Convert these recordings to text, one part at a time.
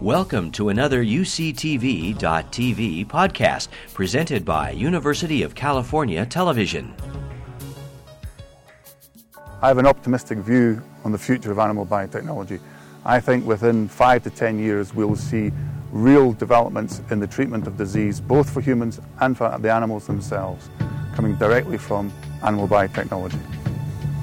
Welcome to another UCTV.tv podcast presented by University of California Television. I have an optimistic view on the future of animal biotechnology. I think within five to ten years we'll see real developments in the treatment of disease, both for humans and for the animals themselves, coming directly from animal biotechnology.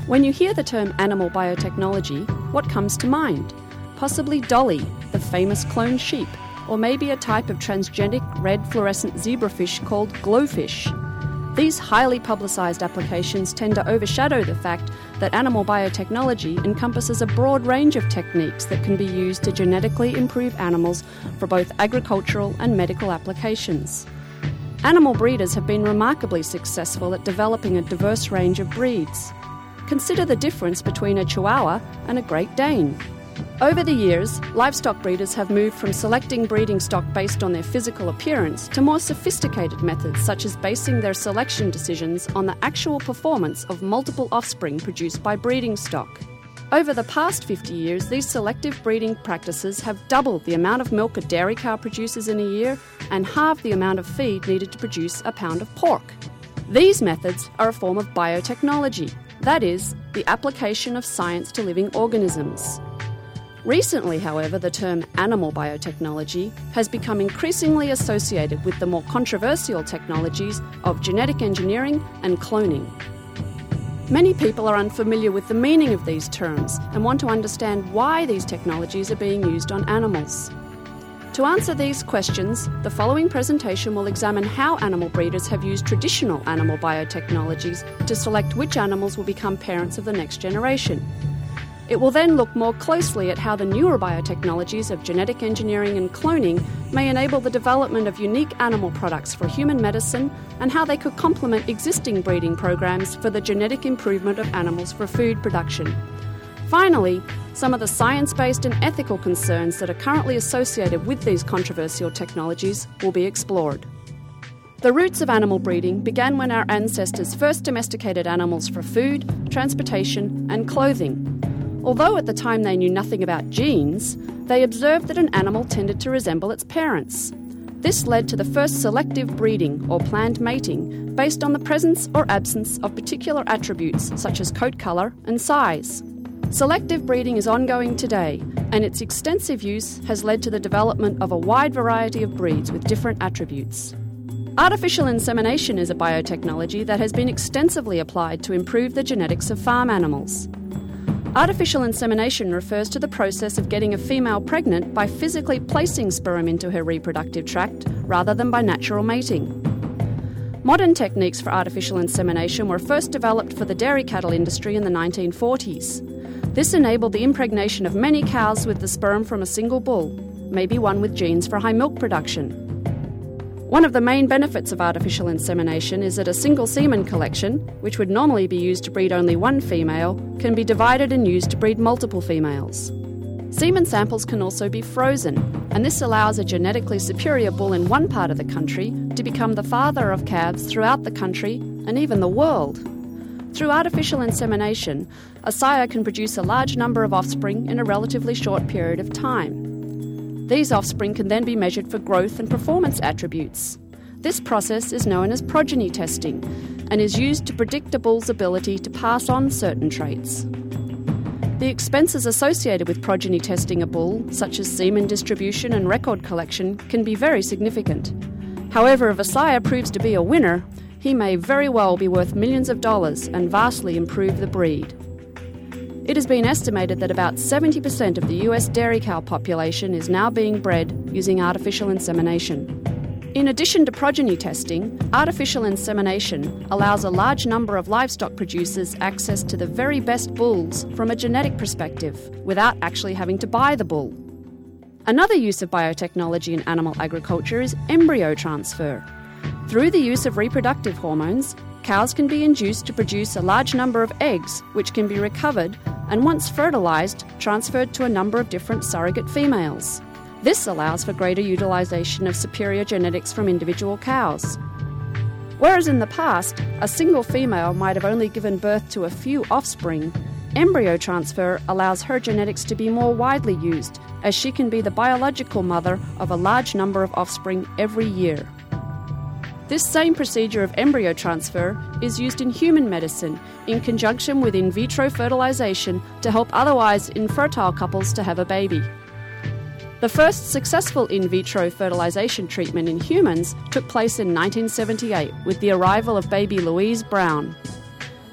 When you hear the term animal biotechnology, what comes to mind? Possibly Dolly, the famous cloned sheep, or maybe a type of transgenic red fluorescent zebrafish called GloFish. These highly publicised applications tend to overshadow the fact that animal biotechnology encompasses a broad range of techniques that can be used to genetically improve animals for both agricultural and medical applications. Animal breeders have been remarkably successful at developing a diverse range of breeds. Consider the difference between a Chihuahua and a Great Dane. Over the years, livestock breeders have moved from selecting breeding stock based on their physical appearance to more sophisticated methods, such as basing their selection decisions on the actual performance of multiple offspring produced by breeding stock. Over the past 50 years, these selective breeding practices have doubled the amount of milk a dairy cow produces in a year and halved the amount of feed needed to produce a pound of pork. These methods are a form of biotechnology, that is, the application of science to living organisms. Recently, however, the term animal biotechnology has become increasingly associated with the more controversial technologies of genetic engineering and cloning. Many people are unfamiliar with the meaning of these terms and want to understand why these technologies are being used on animals. To answer these questions, the following presentation will examine how animal breeders have used traditional animal biotechnologies to select which animals will become parents of the next generation. It will then look more closely at how the newer biotechnologies of genetic engineering and cloning may enable the development of unique animal products for human medicine and how they could complement existing breeding programs for the genetic improvement of animals for food production. Finally, some of the science based and ethical concerns that are currently associated with these controversial technologies will be explored. The roots of animal breeding began when our ancestors first domesticated animals for food, transportation, and clothing. Although at the time they knew nothing about genes, they observed that an animal tended to resemble its parents. This led to the first selective breeding or planned mating based on the presence or absence of particular attributes such as coat colour and size. Selective breeding is ongoing today, and its extensive use has led to the development of a wide variety of breeds with different attributes. Artificial insemination is a biotechnology that has been extensively applied to improve the genetics of farm animals. Artificial insemination refers to the process of getting a female pregnant by physically placing sperm into her reproductive tract rather than by natural mating. Modern techniques for artificial insemination were first developed for the dairy cattle industry in the 1940s. This enabled the impregnation of many cows with the sperm from a single bull, maybe one with genes for high milk production. One of the main benefits of artificial insemination is that a single semen collection, which would normally be used to breed only one female, can be divided and used to breed multiple females. Semen samples can also be frozen, and this allows a genetically superior bull in one part of the country to become the father of calves throughout the country and even the world. Through artificial insemination, a sire can produce a large number of offspring in a relatively short period of time. These offspring can then be measured for growth and performance attributes. This process is known as progeny testing and is used to predict a bull's ability to pass on certain traits. The expenses associated with progeny testing a bull, such as semen distribution and record collection, can be very significant. However, if a sire proves to be a winner, he may very well be worth millions of dollars and vastly improve the breed. It has been estimated that about 70% of the US dairy cow population is now being bred using artificial insemination. In addition to progeny testing, artificial insemination allows a large number of livestock producers access to the very best bulls from a genetic perspective without actually having to buy the bull. Another use of biotechnology in animal agriculture is embryo transfer. Through the use of reproductive hormones, cows can be induced to produce a large number of eggs, which can be recovered and once fertilised, transferred to a number of different surrogate females. This allows for greater utilisation of superior genetics from individual cows. Whereas in the past, a single female might have only given birth to a few offspring, embryo transfer allows her genetics to be more widely used, as she can be the biological mother of a large number of offspring every year. This same procedure of embryo transfer is used in human medicine in conjunction with in vitro fertilization to help otherwise infertile couples to have a baby. The first successful in vitro fertilization treatment in humans took place in 1978 with the arrival of baby Louise Brown.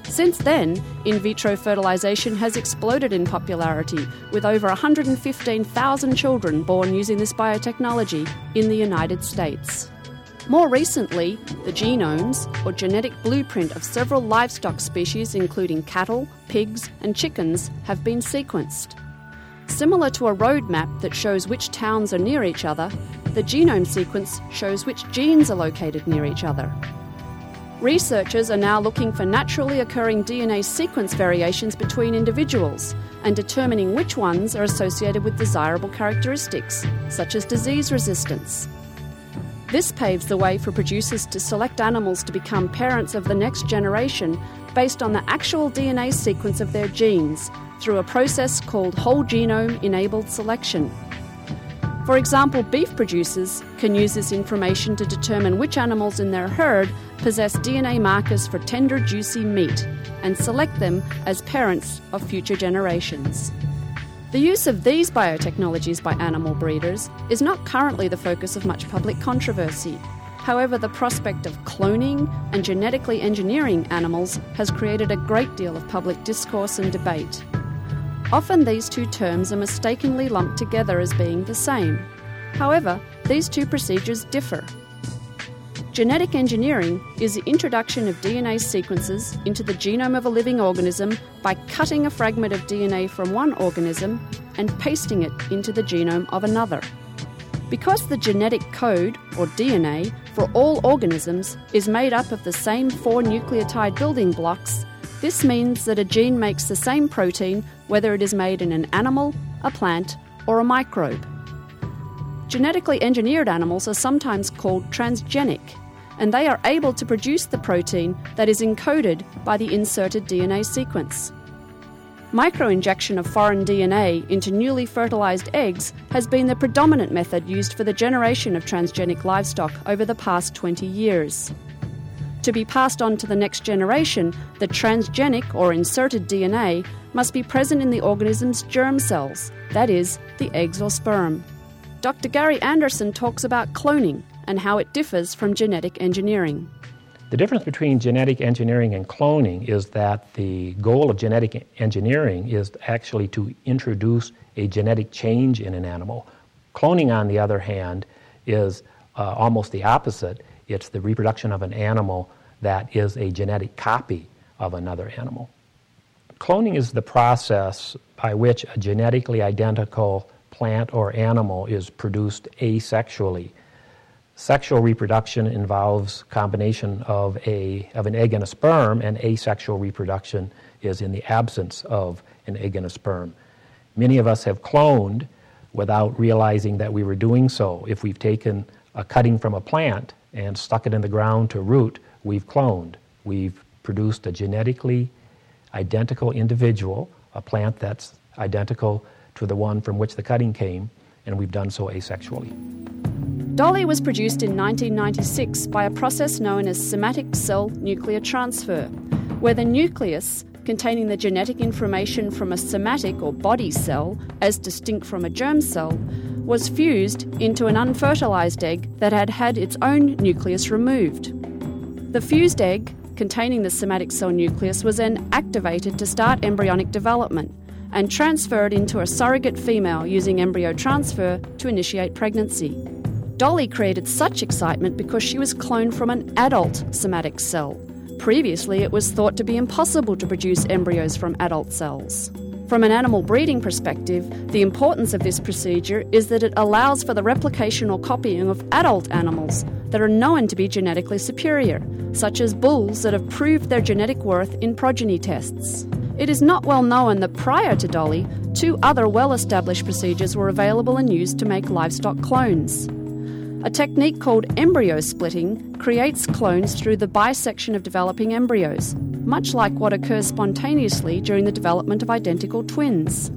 Since then, in vitro fertilization has exploded in popularity, with over 115,000 children born using this biotechnology in the United States. More recently, the genomes, or genetic blueprint of several livestock species, including cattle, pigs, and chickens, have been sequenced. Similar to a road map that shows which towns are near each other, the genome sequence shows which genes are located near each other. Researchers are now looking for naturally occurring DNA sequence variations between individuals and determining which ones are associated with desirable characteristics, such as disease resistance. This paves the way for producers to select animals to become parents of the next generation based on the actual DNA sequence of their genes through a process called whole genome enabled selection. For example, beef producers can use this information to determine which animals in their herd possess DNA markers for tender, juicy meat and select them as parents of future generations. The use of these biotechnologies by animal breeders is not currently the focus of much public controversy. However, the prospect of cloning and genetically engineering animals has created a great deal of public discourse and debate. Often these two terms are mistakenly lumped together as being the same. However, these two procedures differ. Genetic engineering is the introduction of DNA sequences into the genome of a living organism by cutting a fragment of DNA from one organism and pasting it into the genome of another. Because the genetic code, or DNA, for all organisms is made up of the same four nucleotide building blocks, this means that a gene makes the same protein whether it is made in an animal, a plant, or a microbe. Genetically engineered animals are sometimes called transgenic, and they are able to produce the protein that is encoded by the inserted DNA sequence. Microinjection of foreign DNA into newly fertilized eggs has been the predominant method used for the generation of transgenic livestock over the past 20 years. To be passed on to the next generation, the transgenic or inserted DNA must be present in the organism's germ cells, that is, the eggs or sperm. Dr. Gary Anderson talks about cloning and how it differs from genetic engineering. The difference between genetic engineering and cloning is that the goal of genetic engineering is actually to introduce a genetic change in an animal. Cloning, on the other hand, is uh, almost the opposite. It's the reproduction of an animal that is a genetic copy of another animal. Cloning is the process by which a genetically identical plant or animal is produced asexually. Sexual reproduction involves combination of, a, of an egg and a sperm, and asexual reproduction is in the absence of an egg and a sperm. Many of us have cloned without realizing that we were doing so. If we've taken a cutting from a plant and stuck it in the ground to root, we've cloned. We've produced a genetically identical individual, a plant that's identical to the one from which the cutting came, and we've done so asexually. Dolly was produced in 1996 by a process known as somatic cell nuclear transfer, where the nucleus, containing the genetic information from a somatic or body cell, as distinct from a germ cell, was fused into an unfertilized egg that had had its own nucleus removed. The fused egg, containing the somatic cell nucleus, was then activated to start embryonic development and transferred into a surrogate female using embryo transfer to initiate pregnancy. Dolly created such excitement because she was cloned from an adult somatic cell. Previously, it was thought to be impossible to produce embryos from adult cells. From an animal breeding perspective, the importance of this procedure is that it allows for the replication or copying of adult animals that are known to be genetically superior, such as bulls that have proved their genetic worth in progeny tests. It is not well known that prior to Dolly, two other well established procedures were available and used to make livestock clones. A technique called embryo splitting creates clones through the bisection of developing embryos. much like what occurs spontaneously during the development of identical twins.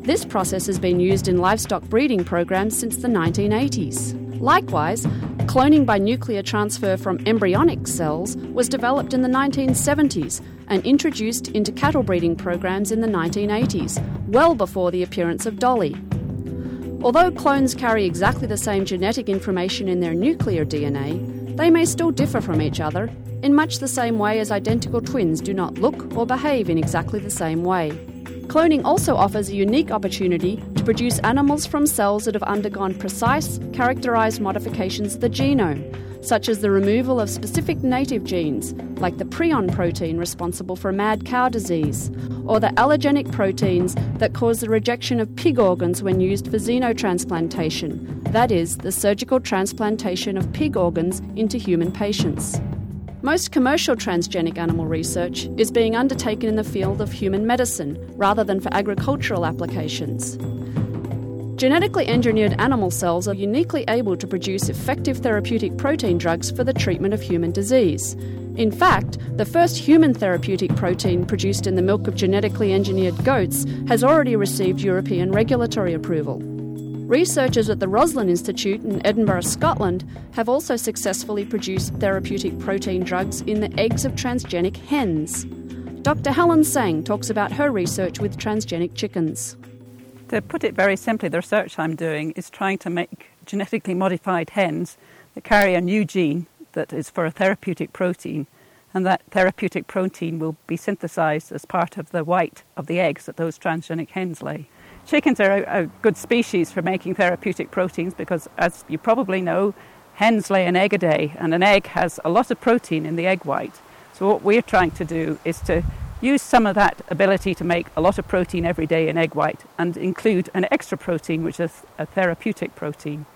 This process has been used in livestock breeding programs since the 1980s. Likewise, cloning by nuclear transfer from embryonic cells was developed in the 1970s and introduced into cattle breeding programs in the 1980s, well before the appearance of Dolly. Although clones carry exactly the same genetic information in their nuclear DNA, they may still differ from each other in much the same way as identical twins do not look or behave in exactly the same way. Cloning also offers a unique opportunity to produce animals from cells that have undergone precise, characterized modifications of the genome, such as the removal of specific native genes, like the prion protein responsible for mad cow disease, or the allogenic proteins that cause the rejection of pig organs when used for xenotransplantation, that is, the surgical transplantation of pig organs into human patients. Most commercial transgenic animal research is being undertaken in the field of human medicine rather than for agricultural applications. Genetically engineered animal cells are uniquely able to produce effective therapeutic protein drugs for the treatment of human disease. In fact, the first human therapeutic protein produced in the milk of genetically engineered goats has already received European regulatory approval. Researchers at the Roslin Institute in Edinburgh, Scotland, have also successfully produced therapeutic protein drugs in the eggs of transgenic hens. Dr. Helen Sang talks about her research with transgenic chickens. To put it very simply, the research I'm doing is trying to make genetically modified hens that carry a new gene that is for a therapeutic protein, and that therapeutic protein will be synthesized as part of the white of the eggs that those transgenic hens lay. Chickens are a, a, good species for making therapeutic proteins because, as you probably know, hens lay an egg a day, and an egg has a lot of protein in the egg white. So, what we're trying to do is to use some of that ability to make a lot of protein every day in egg white and include an extra protein, which is a therapeutic protein.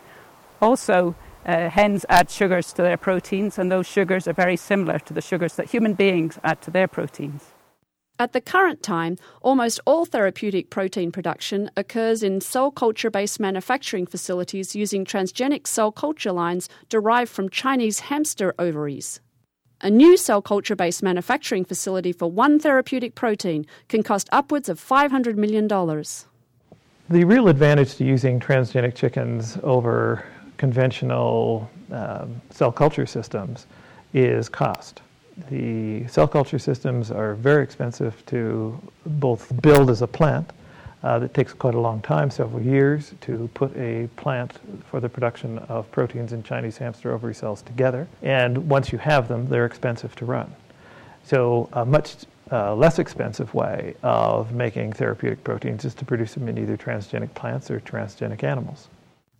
Also, uh, hens add sugars to their proteins, and those sugars are very similar to the sugars that human beings add to their proteins. At the current time, almost all therapeutic protein production occurs in cell culture based manufacturing facilities using transgenic cell culture lines derived from Chinese hamster ovaries. A new cell culture based manufacturing facility for one therapeutic protein can cost upwards of $500 million. The real advantage to using transgenic chickens over conventional um, cell culture systems is cost the cell culture systems are very expensive to both build as a plant. Uh, that takes quite a long time, several years, to put a plant for the production of proteins in Chinese hamster ovary cells together. And once you have them, they're expensive to run. So, a much uh, less expensive way of making therapeutic proteins is to produce them in either transgenic plants or transgenic animals.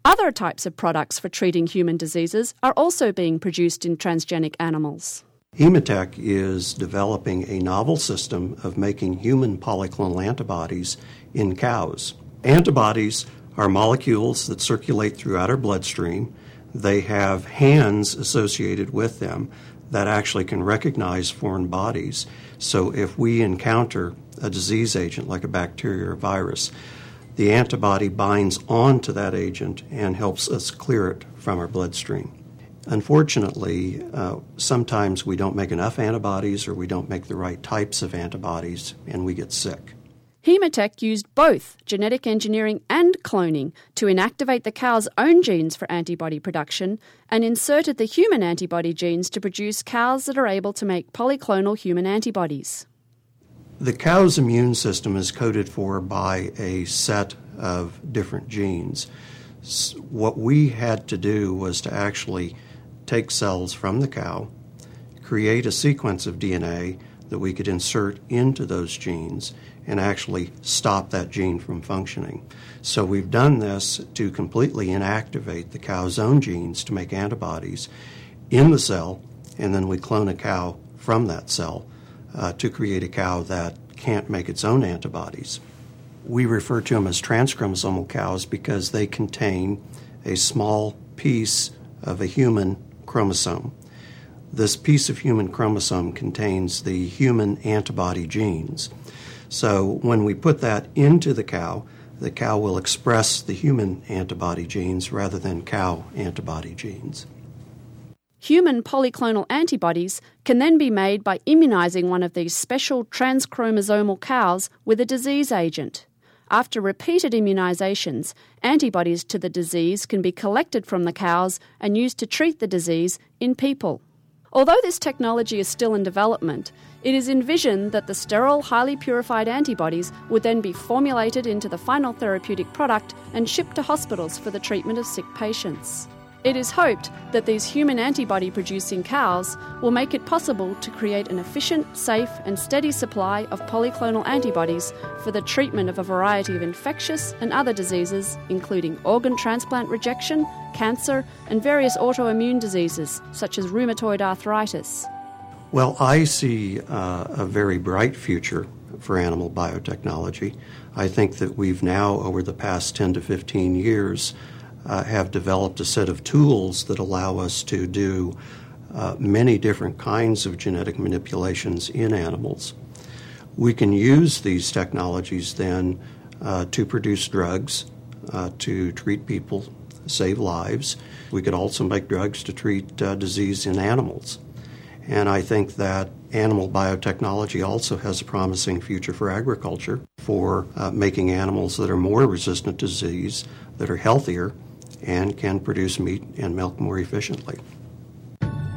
Other types of products for treating human diseases are also being produced in transgenic animals. Hematech is developing a novel system of making human polyclonal antibodies in cows. Antibodies are molecules that circulate throughout our bloodstream. They have hands associated with them that actually can recognize foreign bodies. So if we encounter a disease agent like a bacteria or virus, the antibody binds onto that agent and helps us clear it from our bloodstream. Unfortunately, uh, sometimes we don't make enough antibodies or we don't make the right types of antibodies and we get sick. Hematech used both genetic engineering and cloning to inactivate the cow's own genes for antibody production and inserted the human antibody genes to produce cows that are able to make polyclonal human antibodies. The cow's immune system is coded for by a set of different genes. What we had to do was to actually take cells from the cow, create a sequence of DNA that we could insert into those genes and actually stop that gene from functioning. So we've done this to completely inactivate the cow's own genes to make antibodies in the cell, and then we clone a cow from that cell uh, to create a cow that can't make its own antibodies. We refer to them as transchromosomal cows because they contain a small piece of a human chromosome. This piece of human chromosome contains the human antibody genes. So when we put that into the cow, the cow will express the human antibody genes rather than cow antibody genes. Human polyclonal antibodies can then be made by immunizing one of these special transchromosomal cows with a disease agent. After repeated immunizations, antibodies to the disease can be collected from the cows and used to treat the disease in people. Although this technology is still in development, it is envisioned that the sterile, highly purified antibodies would then be formulated into the final therapeutic product and shipped to hospitals for the treatment of sick patients. It is hoped that these human antibody producing cows will make it possible to create an efficient, safe, and steady supply of polyclonal antibodies for the treatment of a variety of infectious and other diseases, including organ transplant rejection, cancer, and various autoimmune diseases such as rheumatoid arthritis. Well, I see uh, a very bright future for animal biotechnology. I think that we've now, over the past 10 to 15 years, uh, have developed a set of tools that allow us to do uh, many different kinds of genetic manipulations in animals. We can use these technologies then uh, to produce drugs uh, to treat people, save lives. We could also make drugs to treat uh, disease in animals. And I think that animal biotechnology also has a promising future for agriculture, for uh, making animals that are more resistant to disease, that are healthier, and can produce meat and milk more efficiently.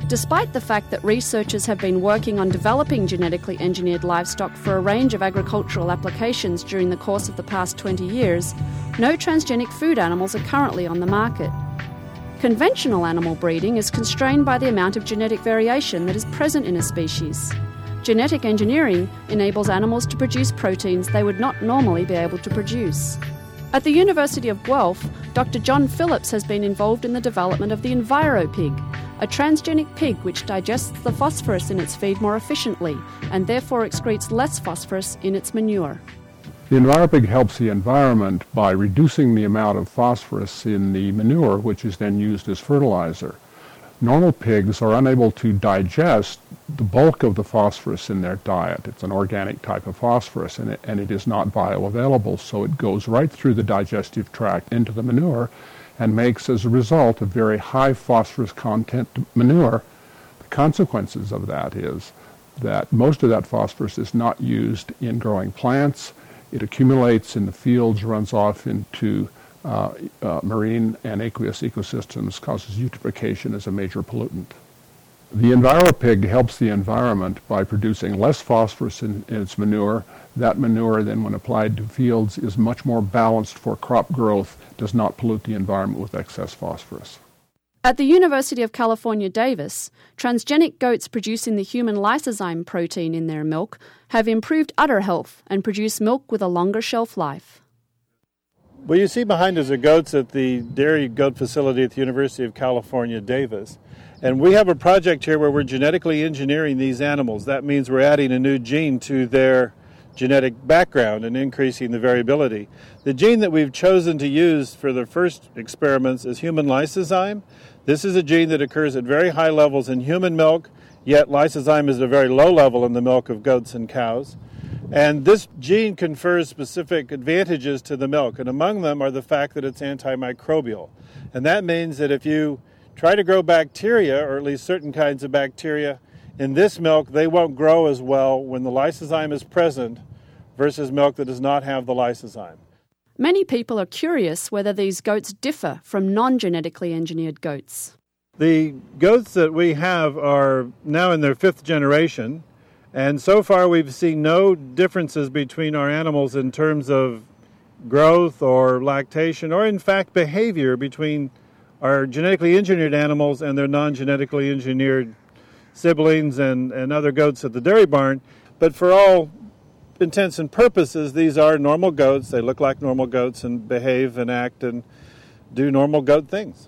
Despite the fact that researchers have been working on developing genetically engineered livestock for a range of agricultural applications during the course of the past 20 years, no transgenic food animals are currently on the market. Conventional animal breeding is constrained by the amount of genetic variation that is present in a species. Genetic engineering enables animals to produce proteins they would not normally be able to produce. At the University of Guelph, Dr. John Phillips has been involved in the development of the EnviroPig, a transgenic pig which digests the phosphorus in its feed more efficiently and therefore excretes less phosphorus in its manure. The EnviroPig helps the environment by reducing the amount of phosphorus in the manure, which is then used as fertilizer. Normal pigs are unable to digest the bulk of the phosphorus in their diet. It's an organic type of phosphorus and it, and it is not bioavailable, so it goes right through the digestive tract into the manure and makes, as a result, a very high phosphorus content manure. The consequences of that is that most of that phosphorus is not used in growing plants. It accumulates in the fields, runs off into uh, uh, marine and aqueous ecosystems causes eutrophication as a major pollutant. The EnviroPig helps the environment by producing less phosphorus in, in, its manure. That manure then, when applied to fields, is much more balanced for crop growth, does not pollute the environment with excess phosphorus. At the University of California, Davis, transgenic goats producing the human lysozyme protein in their milk have improved udder health and produce milk with a longer shelf life. What you see behind us are goats at the dairy goat facility at the University of California, Davis. And we have a project here where we're genetically engineering these animals. That means we're adding a new gene to their genetic background and increasing the variability. The gene that we've chosen to use for the first experiments is human lysozyme. This is a gene that occurs at very high levels in human milk, yet lysozyme is at a very low level in the milk of goats and cows. And this gene confers specific advantages to the milk, and among them are the fact that it's antimicrobial. And that means that if you try to grow bacteria, or at least certain kinds of bacteria, in this milk, they won't grow as well when the lysozyme is present versus milk that does not have the lysozyme. Many people are curious whether these goats differ from non genetically engineered goats. The goats that we have are now in their fifth generation, and so far, we've seen no differences between our animals in terms of growth or lactation, or in fact, behavior between our genetically engineered animals and their non genetically engineered siblings and, and other goats at the dairy barn. But for all intents and purposes, these are normal goats. They look like normal goats and behave and act and do normal goat things.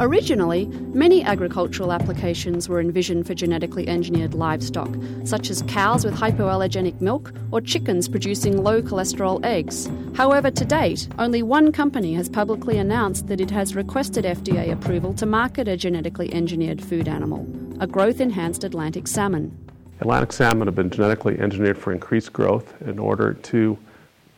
Originally, many agricultural applications were envisioned for genetically engineered livestock, such as cows with hypoallergenic milk or chickens producing low cholesterol eggs. However, to date, only one company has publicly announced that it has requested FDA approval to market a genetically engineered food animal, a growth enhanced Atlantic salmon. Atlantic salmon have been genetically engineered for increased growth in order to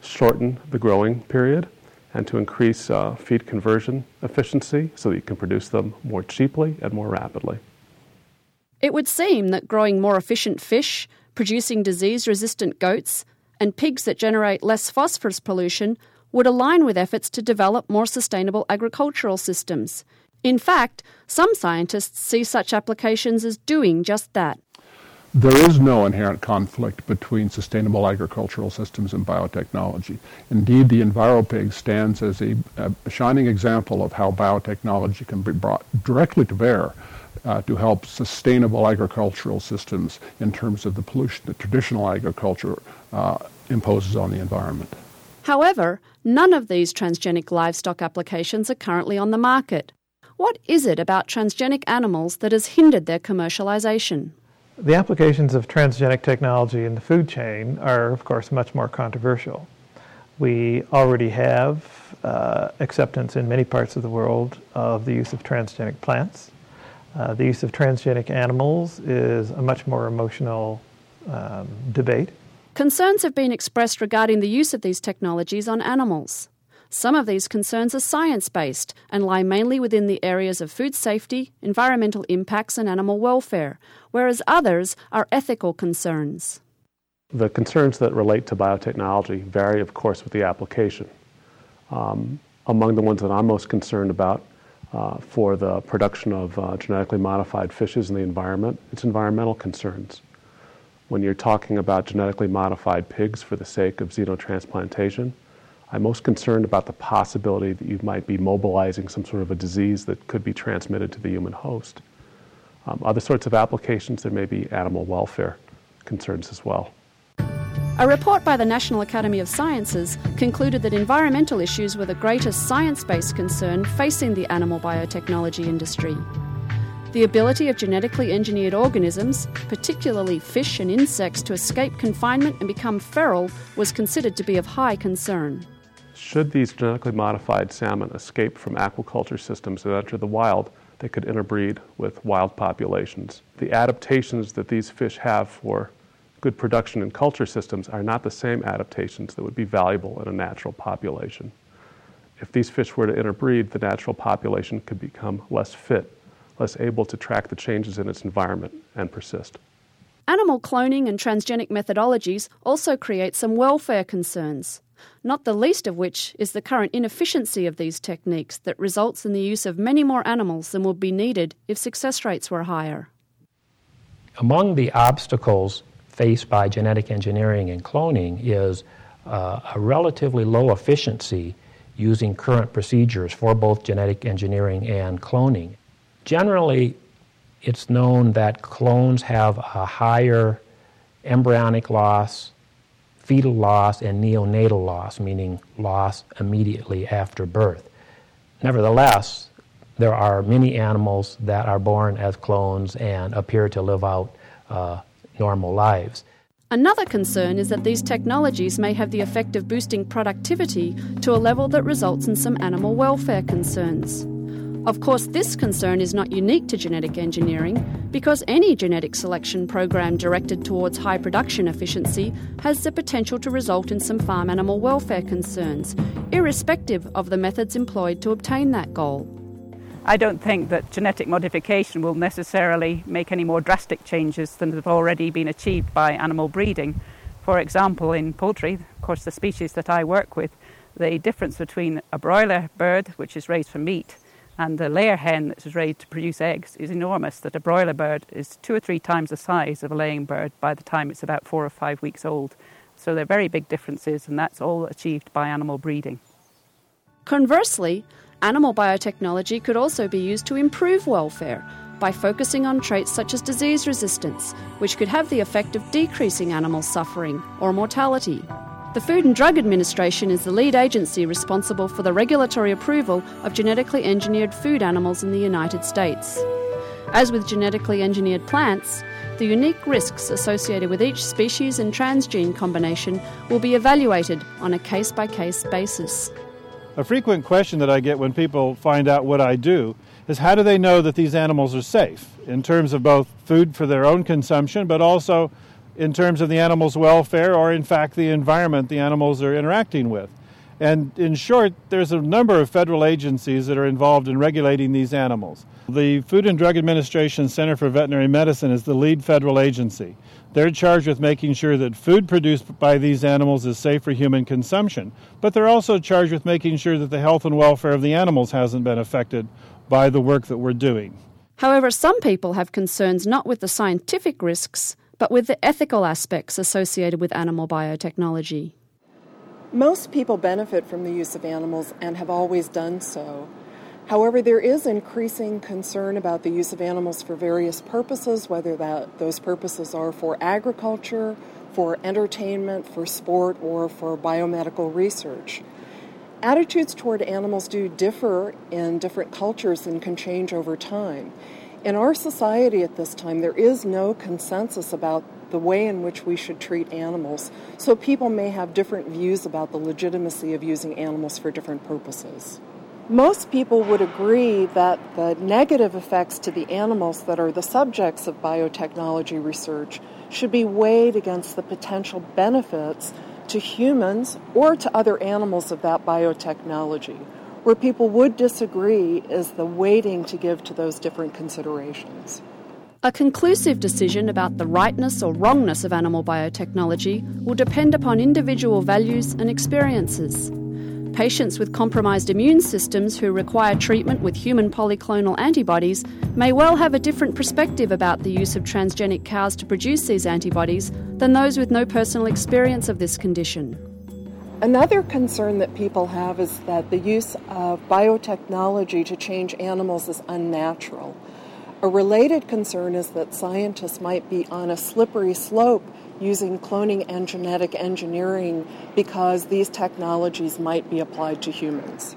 shorten the growing period and to increase uh, feed conversion efficiency so that you can produce them more cheaply and more rapidly. It would seem that growing more efficient fish, producing disease resistant goats, and pigs that generate less phosphorus pollution would align with efforts to develop more sustainable agricultural systems. In fact, some scientists see such applications as doing just that. There is no inherent conflict between sustainable agricultural systems and biotechnology. Indeed, the EnviroPig stands as a, a shining example of how biotechnology can be brought directly to bear uh, to help sustainable agricultural systems in terms of the pollution that traditional agriculture uh, imposes on the environment. However, none of these transgenic livestock applications are currently on the market. What is it about transgenic animals that has hindered their commercialization? The applications of transgenic technology in the food chain are, of course, much more controversial. We already have uh, acceptance in many parts of the world of the use of transgenic plants. Uh, the use of transgenic animals is a much more emotional um, debate. Concerns have been expressed regarding the use of these technologies on animals. Some of these concerns are science based and lie mainly within the areas of food safety, environmental impacts, and animal welfare, whereas others are ethical concerns. The concerns that relate to biotechnology vary, of course, with the application. Um, among the ones that I'm most concerned about uh, for the production of uh, genetically modified fishes in the environment, it's environmental concerns. When you're talking about genetically modified pigs for the sake of xenotransplantation, I'm most concerned about the possibility that you might be mobilizing some sort of a disease that could be transmitted to the human host. Um, other sorts of applications, there may be animal welfare concerns as well. A report by the National Academy of Sciences concluded that environmental issues were the greatest science based concern facing the animal biotechnology industry. The ability of genetically engineered organisms, particularly fish and insects, to escape confinement and become feral was considered to be of high concern. Should these genetically modified salmon escape from aquaculture systems and enter the wild, they could interbreed with wild populations. The adaptations that these fish have for good production in culture systems are not the same adaptations that would be valuable in a natural population. If these fish were to interbreed, the natural population could become less fit, less able to track the changes in its environment and persist. Animal cloning and transgenic methodologies also create some welfare concerns not the least of which is the current inefficiency of these techniques that results in the use of many more animals than would be needed if success rates were higher. Among the obstacles faced by genetic engineering and cloning is uh, a relatively low efficiency using current procedures for both genetic engineering and cloning. Generally, it's known that clones have a higher embryonic loss fetal loss and neonatal loss, meaning loss immediately after birth. Nevertheless, there are many animals that are born as clones and appear to live out uh, normal lives. Another concern is that these technologies may have the effect of boosting productivity to a level that results in some animal welfare concerns. Of course, this concern is not unique to genetic engineering because any genetic selection program directed towards high production efficiency has the potential to result in some farm animal welfare concerns, irrespective of the methods employed to obtain that goal. I don't think that genetic modification will necessarily make any more drastic changes than have already been achieved by animal breeding. For example, in poultry, of course, the species that I work with, the difference between a broiler bird, which is raised for meat, and the layer hen that is raised to produce eggs is enormous, that a broiler bird is two or three times the size of a laying bird by the time it's about four or five weeks old. So they're very big differences, and that's all achieved by animal breeding. Conversely, animal biotechnology could also be used to improve welfare by focusing on traits such as disease resistance, which could have the effect of decreasing animal suffering or mortality. The Food and Drug Administration is the lead agency responsible for the regulatory approval of genetically engineered food animals in the United States. As with genetically engineered plants, the unique risks associated with each species and transgene combination will be evaluated on a case by case basis. A frequent question that I get when people find out what I do is how do they know that these animals are safe in terms of both food for their own consumption but also in terms of the animal's welfare or, in fact, the environment the animals are interacting with. And in short, there's a number of federal agencies that are involved in regulating these animals. The Food and Drug Administration Center for Veterinary Medicine is the lead federal agency. They're charged with making sure that food produced by these animals is safe for human consumption, but they're also charged with making sure that the health and welfare of the animals hasn't been affected by the work that we're doing. However, some people have concerns not with the scientific risks, but with the ethical aspects associated with animal biotechnology. Most people benefit from the use of animals and have always done so. However, there is increasing concern about the use of animals for various purposes, whether that those purposes are for agriculture, for entertainment, for sport, or for biomedical research. Attitudes toward animals do differ in different cultures and can change over time. In our society at this time, there is no consensus about the way in which we should treat animals, so people may have different views about the legitimacy of using animals for different purposes. Most people would agree that the negative effects to the animals that are the subjects of biotechnology research should be weighed against the potential benefits to humans or to other animals of that biotechnology. Where people would disagree is the weighting to give to those different considerations. A conclusive decision about the rightness or wrongness of animal biotechnology will depend upon individual values and experiences. Patients with compromised immune systems who require treatment with human polyclonal antibodies may well have a different perspective about the use of transgenic cows to produce these antibodies than those with no personal experience of this condition. Another concern that people have is that the use of biotechnology to change animals is unnatural. A related concern is that scientists might be on a slippery slope using cloning and genetic engineering because these technologies might be applied to humans.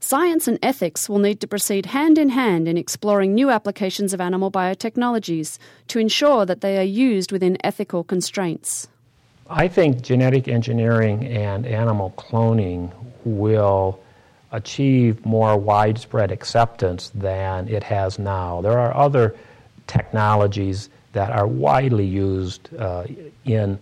Science and ethics will need to proceed hand in hand in exploring new applications of animal biotechnologies to ensure that they are used within ethical constraints. I think genetic engineering and animal cloning will achieve more widespread acceptance than it has now. There are other technologies that are widely used uh, in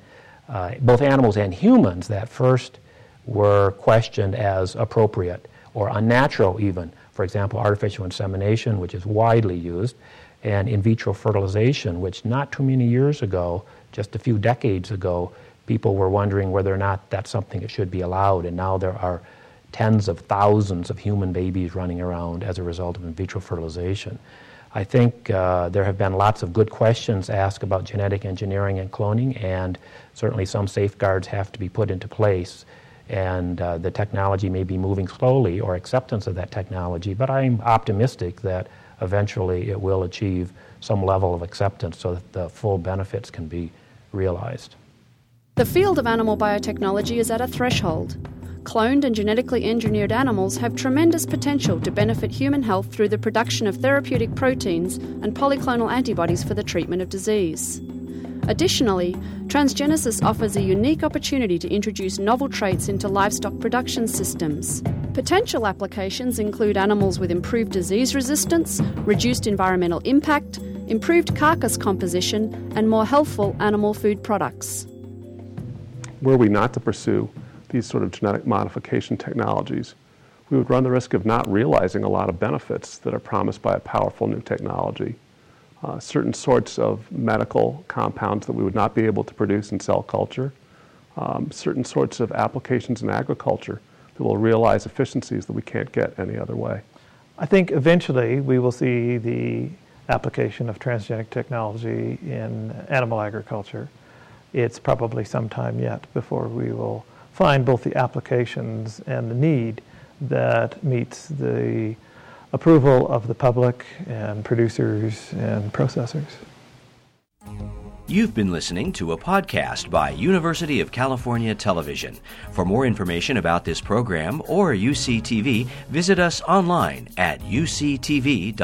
uh, both animals and humans that first were questioned as appropriate or unnatural, even. For example, artificial insemination, which is widely used, and in vitro fertilization, which not too many years ago, just a few decades ago, people were wondering whether or not that's something that should be allowed, and now there are tens of thousands of human babies running around as a result of in vitro fertilization. I think uh, there have been lots of good questions asked about genetic engineering and cloning, and certainly some safeguards have to be put into place. And uh, the technology may be moving slowly, or acceptance of that technology, but I'm optimistic that eventually it will achieve some level of acceptance so that the full benefits can be realized. The field of animal biotechnology is at a threshold cloned and genetically engineered animals have tremendous potential to benefit human health through the production of therapeutic proteins and polyclonal antibodies for the treatment of disease. Additionally, transgenesis offers a unique opportunity to introduce novel traits into livestock production systems. Potential applications include animals with improved disease resistance, reduced environmental impact, improved carcass composition, and more healthful animal food products. Were we not to pursue these sort of genetic modification technologies, we would run the risk of not realizing a lot of benefits that are promised by a powerful new technology. Uh, certain sorts of medical compounds that we would not be able to produce in cell culture, um, certain sorts of applications in agriculture that will realize efficiencies that we can't get any other way. I think eventually we will see the application of transgenic technology in animal agriculture. It's probably some time yet before we will find both the applications and the need that meets the approval of the public and producers and processors. You've been listening to a podcast by University of California Television. For more information about this program or UCTV, visit us online at uctv.tv.